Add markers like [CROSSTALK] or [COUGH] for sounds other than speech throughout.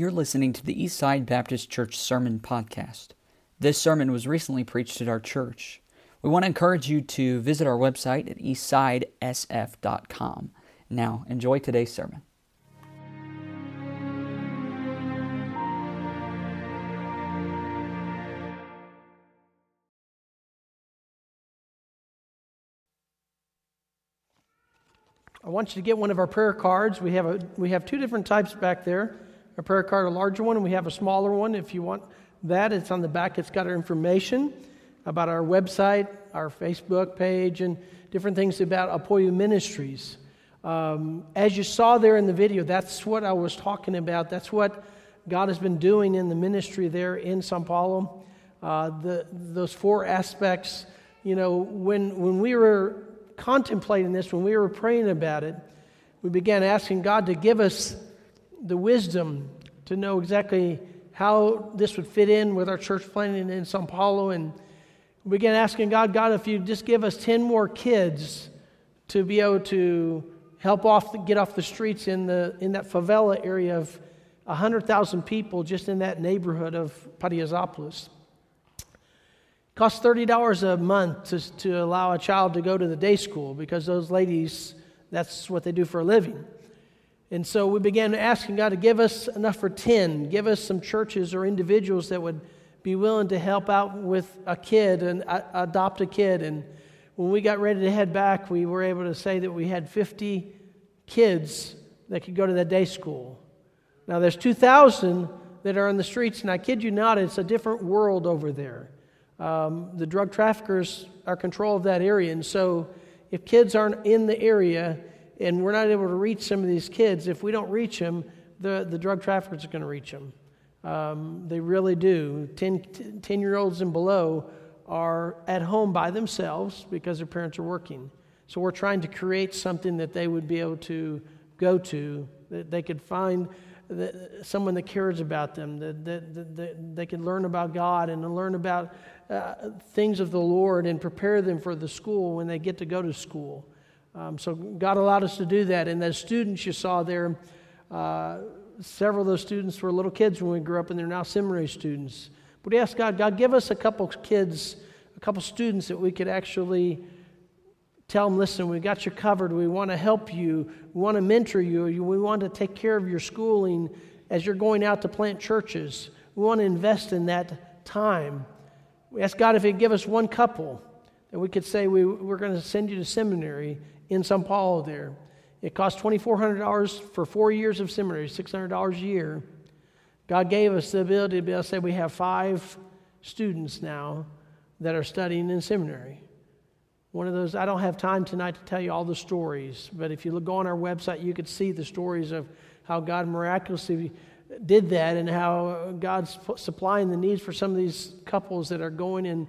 You're listening to the Eastside Baptist Church Sermon Podcast. This sermon was recently preached at our church. We want to encourage you to visit our website at eastsidesf.com. Now, enjoy today's sermon. I want you to get one of our prayer cards. We have, a, we have two different types back there a prayer card, a larger one, and we have a smaller one. If you want that, it's on the back. It's got our information about our website, our Facebook page, and different things about Apoyo Ministries. Um, as you saw there in the video, that's what I was talking about. That's what God has been doing in the ministry there in Sao Paulo. Uh, the, those four aspects, you know, when, when we were contemplating this, when we were praying about it, we began asking God to give us the wisdom to know exactly how this would fit in with our church planting in Sao Paulo. And we began asking God, God, if you'd just give us 10 more kids to be able to help off, get off the streets in, the, in that favela area of 100,000 people just in that neighborhood of Paraisópolis. It costs $30 a month to, to allow a child to go to the day school because those ladies, that's what they do for a living. And so we began asking God to give us enough for 10, give us some churches or individuals that would be willing to help out with a kid and adopt a kid. And when we got ready to head back, we were able to say that we had 50 kids that could go to that day school. Now, there's 2,000 that are on the streets, and I kid you not, it's a different world over there. Um, the drug traffickers are control of that area. And so, if kids aren't in the area and we're not able to reach some of these kids, if we don't reach them, the, the drug traffickers are going to reach them. Um, they really do. 10, 10 year olds and below are at home by themselves because their parents are working. So, we're trying to create something that they would be able to go to, that they could find someone that cares about them, that, that, that, they can learn about God and learn about uh, things of the Lord and prepare them for the school when they get to go to school. Um, so God allowed us to do that. And the students you saw there, uh, several of those students were little kids when we grew up, and they're now seminary students. But we asked God, God, give us a couple kids, a couple students that we could actually Tell them, listen, we got you covered. We want to help you. We want to mentor you. We want to take care of your schooling as you're going out to plant churches. We want to invest in that time. We asked God if He'd give us one couple that we could say we, we're going to send you to seminary in Sao Paulo there. It cost $2,400 for four years of seminary, $600 a year. God gave us the ability to be able to say we have five students now that are studying in seminary. One of those, I don't have time tonight to tell you all the stories, but if you look, go on our website, you could see the stories of how God miraculously did that and how God's supplying the needs for some of these couples that are going in,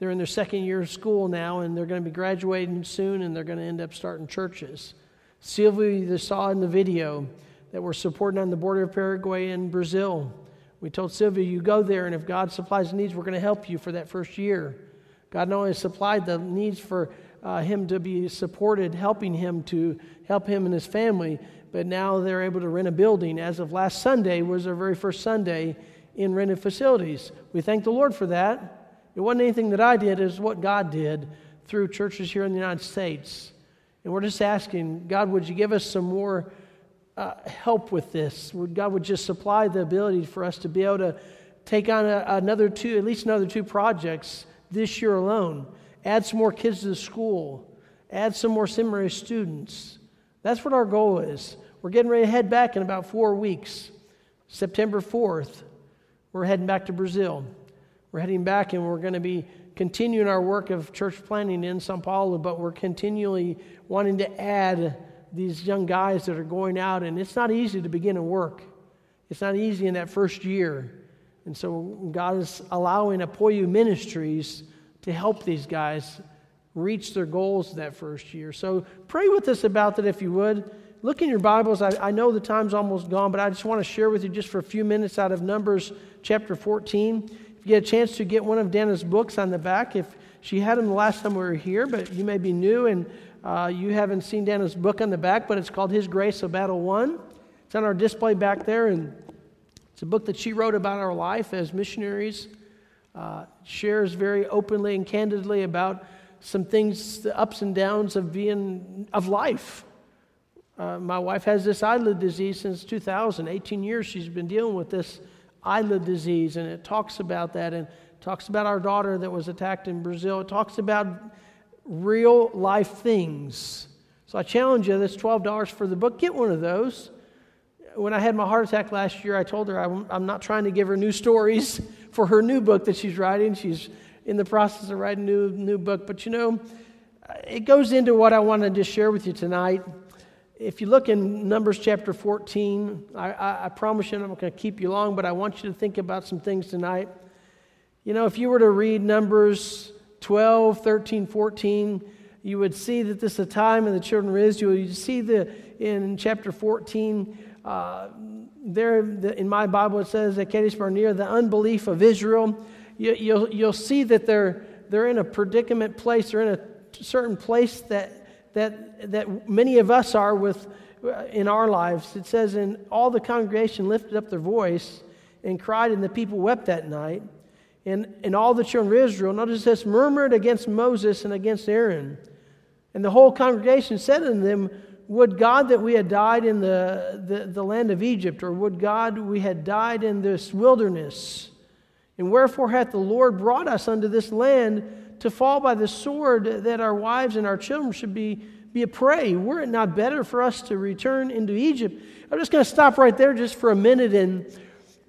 they're in their second year of school now and they're going to be graduating soon and they're going to end up starting churches. Sylvia, you saw in the video that we're supporting on the border of Paraguay and Brazil. We told Sylvia, you go there and if God supplies the needs, we're going to help you for that first year. God not only supplied the needs for uh, him to be supported, helping him to help him and his family, but now they're able to rent a building. As of last Sunday was their very first Sunday in rented facilities. We thank the Lord for that. It wasn't anything that I did, it was what God did through churches here in the United States. And we're just asking, God, would you give us some more uh, help with this? Would God would just supply the ability for us to be able to take on a, another two, at least another two projects this year alone. Add some more kids to the school. Add some more seminary students. That's what our goal is. We're getting ready to head back in about four weeks. September 4th, we're heading back to Brazil. We're heading back and we're going to be continuing our work of church planting in Sao Paulo, but we're continually wanting to add these young guys that are going out. And it's not easy to begin a work, it's not easy in that first year. And so God is allowing Apoyo Ministries to help these guys reach their goals that first year. So pray with us about that if you would. Look in your Bibles. I, I know the time's almost gone, but I just want to share with you just for a few minutes out of Numbers chapter 14. Get a chance to get one of Dana's books on the back, if she had them the last time we were here, but you may be new and uh, you haven't seen Dana's book on the back, but it's called His Grace, a Battle Won. It's on our display back there, and It's a book that she wrote about our life as missionaries, uh, shares very openly and candidly about some things, the ups and downs of being, of life. Uh, my wife has this eyelid disease since 2000. 18 years she's been dealing with this eyelid disease, and it talks about that and talks about our daughter that was attacked in Brazil. It talks about real life things. So I challenge you, that's $12 for the book. Get one of those. When I had my heart attack last year, I told her I'm, I'm not trying to give her new stories [LAUGHS] for her new book that she's writing. She's in the process of writing a new, new book. But you know, it goes into what I wanted to share with you tonight. If you look in Numbers chapter 14, I, I, I promise you I'm not going to keep you long, but I want you to think about some things tonight. You know, if you were to read Numbers 12, 13, 14, you would see that this is a time in the children of Israel. You see the in chapter 14, uh, there the, in my Bible it says at Kadesh Barnea, the unbelief of Israel. You, you'll, you'll see that they're, they're in a predicament place, they're in a certain place that, that, that many of us are with uh, in our lives. It says, And all the congregation lifted up their voice and cried, and the people wept that night. And, and all the children of Israel, notice this, murmured against Moses and against Aaron. And the whole congregation said unto them, Would God that we had died in the, the, the land of Egypt, or would God we had died in this wilderness? And wherefore hath the Lord brought us unto this land to fall by the sword, that our wives and our children should be, be a prey? Were it not better for us to return into Egypt? I'm just going to stop right there just for a minute and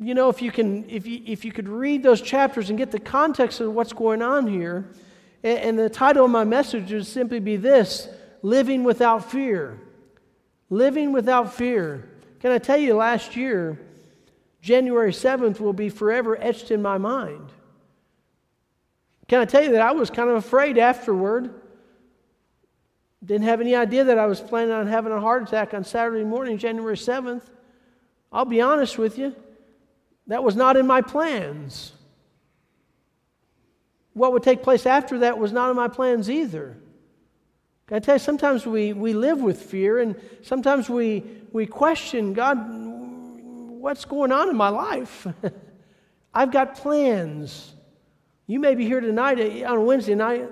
you know, if you can, if you, if you could read those chapters and get the context of what's going on here, and, and the title of my message would simply be this Living Without Fear. Living Without Fear. Can I tell you, last year, January 7th will be forever etched in my mind. Can I tell you that I was kind of afraid afterward? Didn't have any idea that I was planning on having a heart attack on Saturday morning, January 7th. I'll be honest with you. That was not in my plans. What would take place after that was not in my plans either. Can I tell you, sometimes we, we live with fear and sometimes we, we question God, what's going on in my life? [LAUGHS] I've got plans. You may be here tonight uh, on a Wednesday night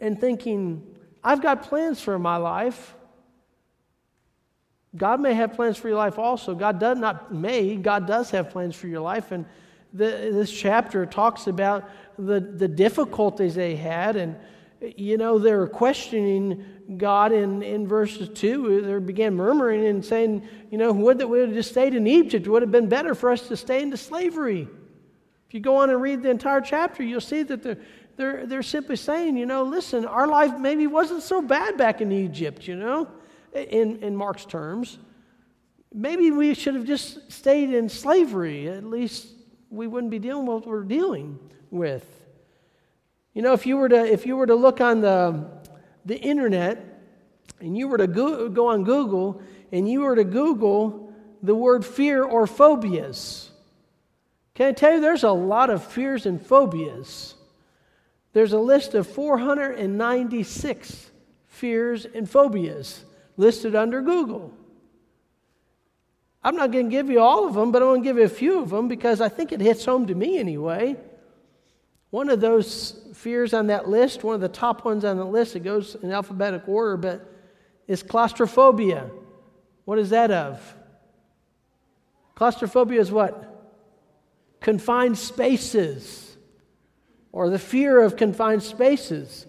and thinking, I've got plans for my life. God may have plans for your life also. God does not may, God does have plans for your life. And the, this chapter talks about the, the difficulties they had. And, you know, they were questioning God in, in verses 2. They began murmuring and saying, you know, would that we had just stayed in Egypt? It would have been better for us to stay into slavery. If you go on and read the entire chapter, you'll see that they're, they're, they're simply saying, you know, listen, our life maybe wasn't so bad back in Egypt, you know in, in Mark's terms, maybe we should have just stayed in slavery. At least we wouldn't be dealing with what we're dealing with. You know, if you were to, if you were to look on the, the internet and you were to go, go on Google and you were to Google the word fear or phobias, can I tell you there's a lot of fears and phobias? There's a list of 496 fears and phobias listed under Google. I'm not going to give you all of them, but I'm going to give you a few of them because I think it hits home to me anyway. One of those fears on that list, one of the top ones on the list, it goes in alphabetical order, but is claustrophobia. What is that of? Claustrophobia is what? Confined spaces, or the fear of confined spaces.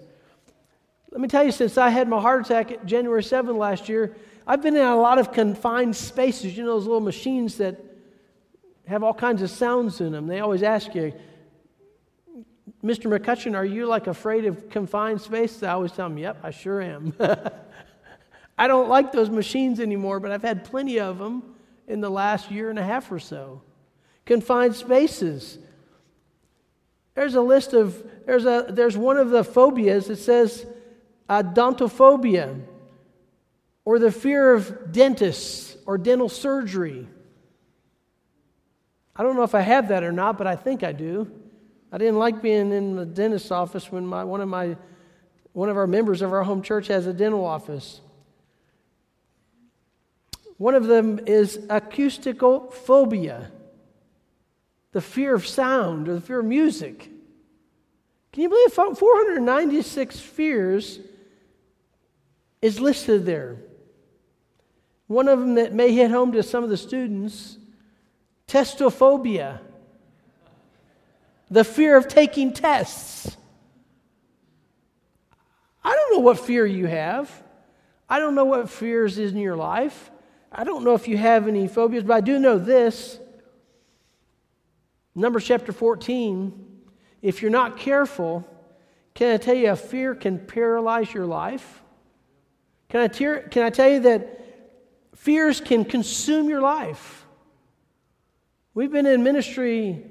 Let me tell you, since I had my heart attack at January 7th last year, I've been in a lot of confined spaces. You know, those little machines that have all kinds of sounds in them. They always ask you, Mr. McCutcheon, are you like afraid of confined spaces? I always tell them, yep, I sure am. [LAUGHS] I don't like those machines anymore, but I've had plenty of them in the last year and a half or so. Confined spaces. There's a list of, there's, a, there's one of the phobias that says odontophobia, or the fear of dentists or dental surgery. I don't know if I have that or not, but I think I do. I didn't like being in the dentist's office when my, one, of my, one of our members of our home church has a dental office. One of them is acousticophobia. The fear of sound or the fear of music. Can you believe 496 fears is listed there? One of them that may hit home to some of the students testophobia, the fear of taking tests. I don't know what fear you have. I don't know what fears is in your life. I don't know if you have any phobias, but I do know this. Numbers chapter 14. If you're not careful, can I tell you a fear can paralyze your life? Can I, tear, can I tell you that fears can consume your life? We've been in ministry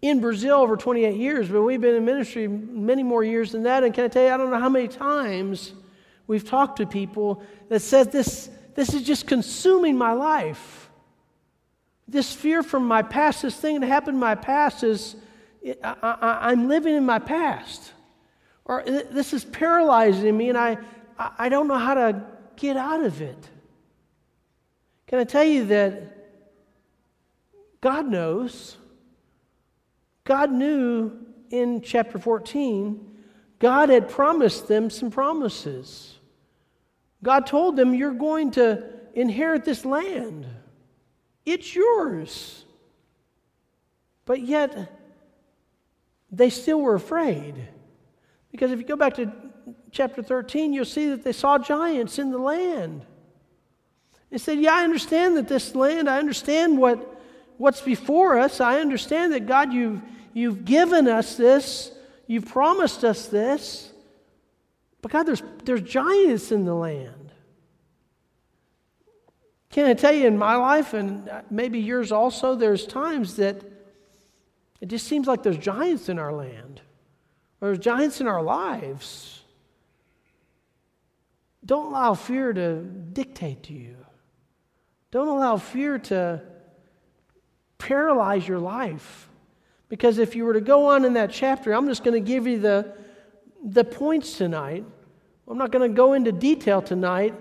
in Brazil over 28 years, but we've been in ministry many more years than that. And can I tell you, I don't know how many times we've talked to people that said this, this is just consuming my life. This fear from my past, this thing that happened in my past is, I, am living in my past. Or uh, this is paralyzing me and I, I don't know how to get out of it. Can I tell you that God knows? God knew in chapter 14, God had promised them some promises. God told them, You're going to inherit this land, it's yours. But yet, they still were afraid. Because if you go back to chapter 13, you'll see that they saw giants in the land. They said, Yeah, I understand that this land, I understand what, what's before us. I understand that, God, you've, you've given us this, you've promised us this. But, God, there's, there's giants in the land. Can I tell you, in my life, and maybe yours also, there's times that it just seems like there's giants in our land, or there's giants in our lives. Don't allow fear to dictate to you. Don't allow fear to paralyze your life. Because if you were to go on in that chapter, I'm just going to give you the, the points tonight. I'm not going to go into detail tonight,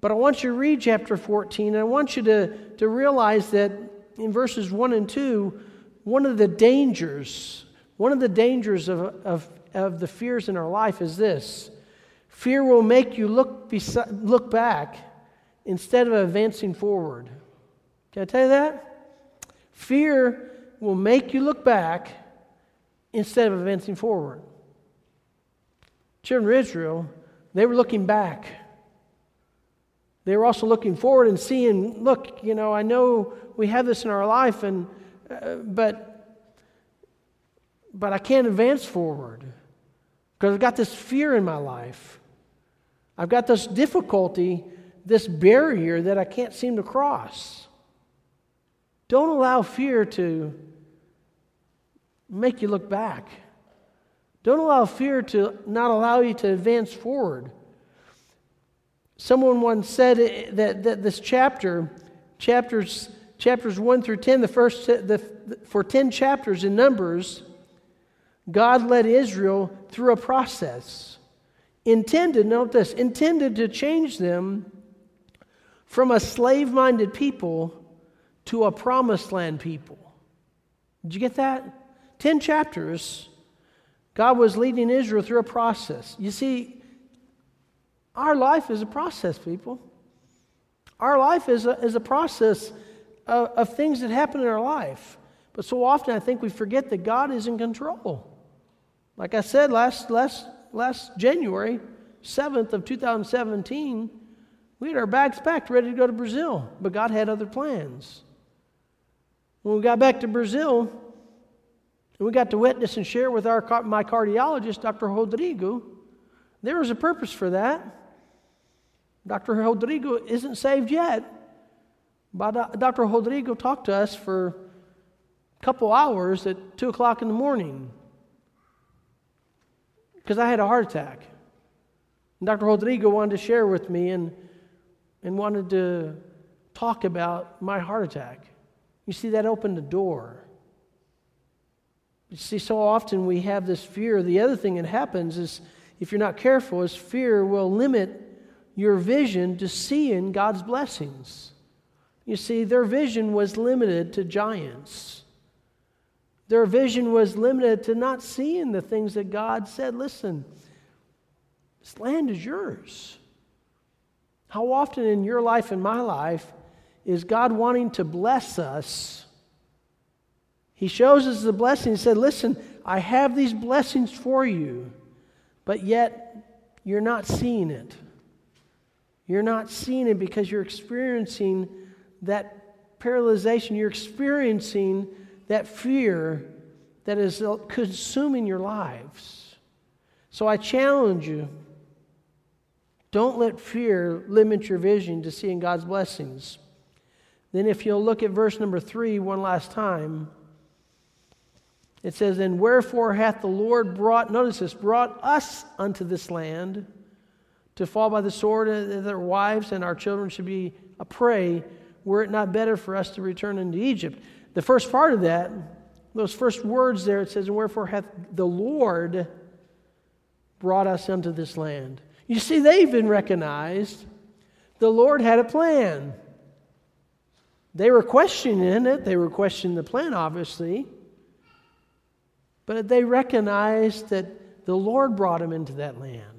but I want you to read chapter 14, and I want you to, to realize that in verses 1 and 2, one of the dangers, one of the dangers of, of, of the fears in our life is this fear will make you look, look back instead of advancing forward. Can I tell you that? Fear will make you look back instead of advancing forward. Children of Israel, they were looking back. They were also looking forward and seeing, look, you know, I know we have this in our life, and uh, but, but I can't advance forward because I've got this fear in my life. I've got this difficulty, this barrier that I can't seem to cross. Don't allow fear to make you look back. Don't allow fear to not allow you to advance forward. Someone once said that, that this chapter, chapters chapters 1 through 10, the first, the, for 10 chapters in Numbers, God led Israel through a process intended, note this, intended to change them from a slave minded people to a promised land people. Did you get that? 10 chapters, God was leading Israel through a process. You see, our life is a process, people. Our life is a, is a process of, of things that happen in our life. But so often I think we forget that God is in control. Like I said last, last, last January 7th of 2017, we had our bags packed, ready to go to Brazil, but God had other plans. When we got back to Brazil, and we got to witness and share with our, my cardiologist, Dr. Rodrigo, there was a purpose for that. Dr. Rodrigo isn't saved yet, but uh, Dr. Rodrigo talked to us for a couple hours at 2 o'clock in the morning because I had a heart attack. And Dr. Rodrigo wanted to share with me and, and wanted to talk about my heart attack. You see, that opened the door. You see, so often we have this fear. The other thing that happens is, if you're not careful, is fear will limit your vision to seeing God's blessings. You see, their vision was limited to giants. Their vision was limited to not seeing the things that God said. Listen, this land is yours. How often in your life and my life is God wanting to bless us? He shows us the blessing. He said, Listen, I have these blessings for you, but yet you're not seeing it. You're not seeing it because you're experiencing that paralyzation. You're experiencing that fear that is consuming your lives. So I challenge you don't let fear limit your vision to seeing God's blessings. Then, if you'll look at verse number three one last time, it says, And wherefore hath the Lord brought, notice this, brought us unto this land to fall by the sword, that our wives and our children should be a prey, were it not better for us to return into Egypt? The first part of that, those first words there, it says, And wherefore hath the Lord brought us unto this land. You see, they've been recognized the Lord had a plan. They were questioning it, they were questioning the plan, obviously. But they recognized that the Lord brought them into that land.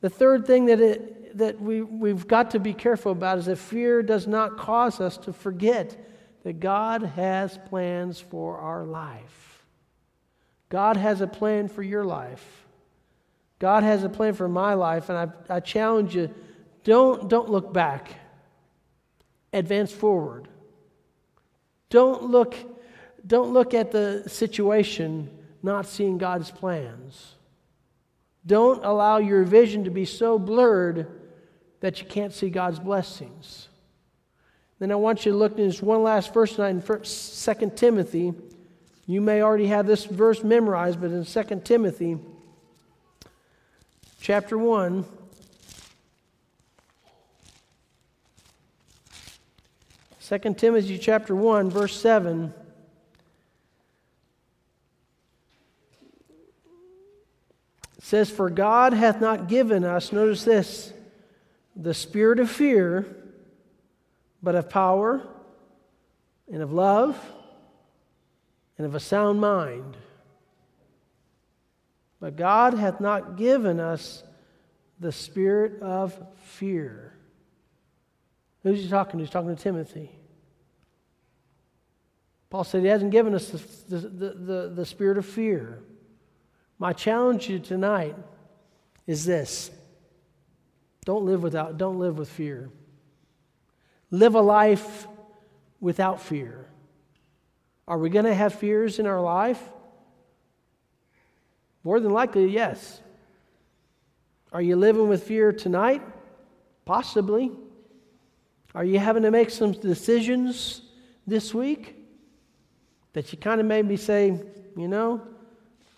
The third thing that, it, that we, we've got to be careful about is that fear does not cause us to forget that God has plans for our life. God has a plan for your life. God has a plan for my life, and I, I challenge you don't, don't look back, advance forward. Don't look, don't look at the situation not seeing God's plans. Don't allow your vision to be so blurred that you can't see God's blessings. Then I want you to look at this one last verse tonight in 2 Timothy. You may already have this verse memorized, but in 2 Timothy chapter 1, Second Timothy chapter 1 verse 7 says for God hath not given us notice this the spirit of fear but of power and of love and of a sound mind. But God hath not given us the spirit of fear. Who's he talking to? He's talking to Timothy. Paul said he hasn't given us the, the, the, the, spirit of fear. My challenge to you tonight is this don't live without don't live with fear live a life without fear. Are we going to have fears in our life? More than likely, yes. Are you living with fear tonight? Possibly. Are you having to make some decisions this week that you kind of made me say, you know,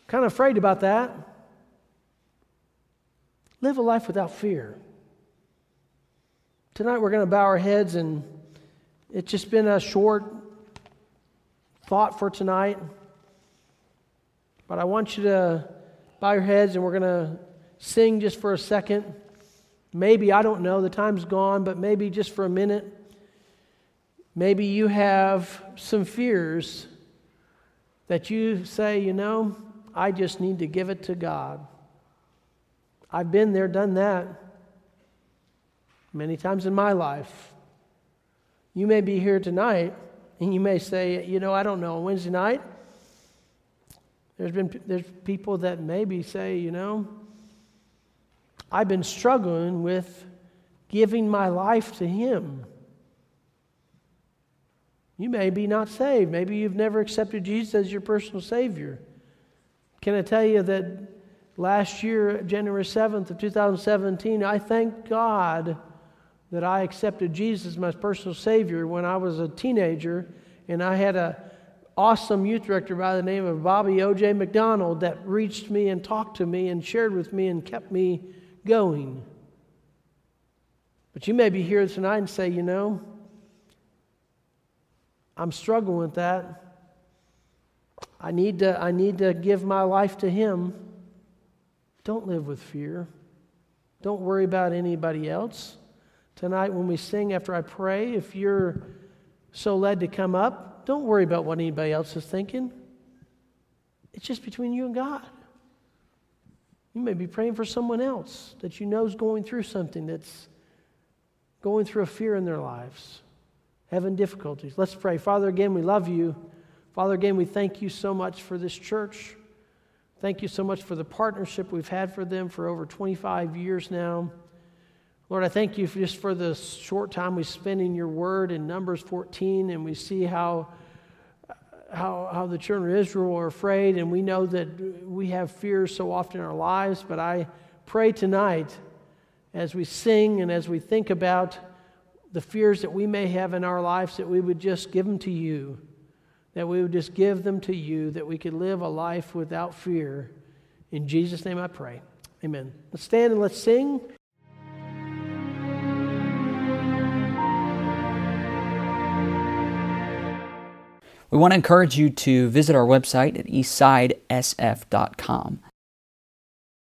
kind of afraid about that? Live a life without fear. Tonight we're going to bow our heads, and it's just been a short thought for tonight. But I want you to bow your heads, and we're going to sing just for a second. Maybe, I don't know, the time's gone, but maybe just for a minute. Maybe you have some fears that you say, you know, I just need to give it to God. I've been there, done that many times in my life. You may be here tonight and you may say, you know, I don't know, Wednesday night, there's been there's people that maybe say, you know, I've been struggling with giving my life to Him. You may be not saved. Maybe you've never accepted Jesus as your personal Savior. Can I tell you that last year, January 7th of 2017, I thank God that I accepted Jesus as my personal Savior when I was a teenager, and I had an awesome youth director by the name of Bobby O.J. McDonald that reached me and talked to me and shared with me and kept me going. But you may be here tonight and say, you know, I'm struggling with that. I need to, I need to give my life to Him. Don't live with fear. Don't worry about anybody else. Tonight, when we sing after I pray, if you're so led to come up, don't worry about what anybody else is thinking. it's just between you and God. You may be praying for someone else that you know is going through something that's going through a fear in their lives, having difficulties. Let's pray. Father, again, we love you. Father, again, we thank you so much for this church. Thank you so much for the partnership we've had for them for over 25 years now. Lord, I thank you for just for the short time we spend in your word in Numbers 14, and we see how, how, how the children of Israel are afraid, and we know that we have fears so often in our lives. But I pray tonight, as we sing and as we think about the fears that we may have in our lives, that we would just give them to you, that we would just give them to you, that we could live a life without fear. In Jesus' name I pray. Amen. Let's stand and let's sing. We want to encourage you to visit our website at eastsidesf.com.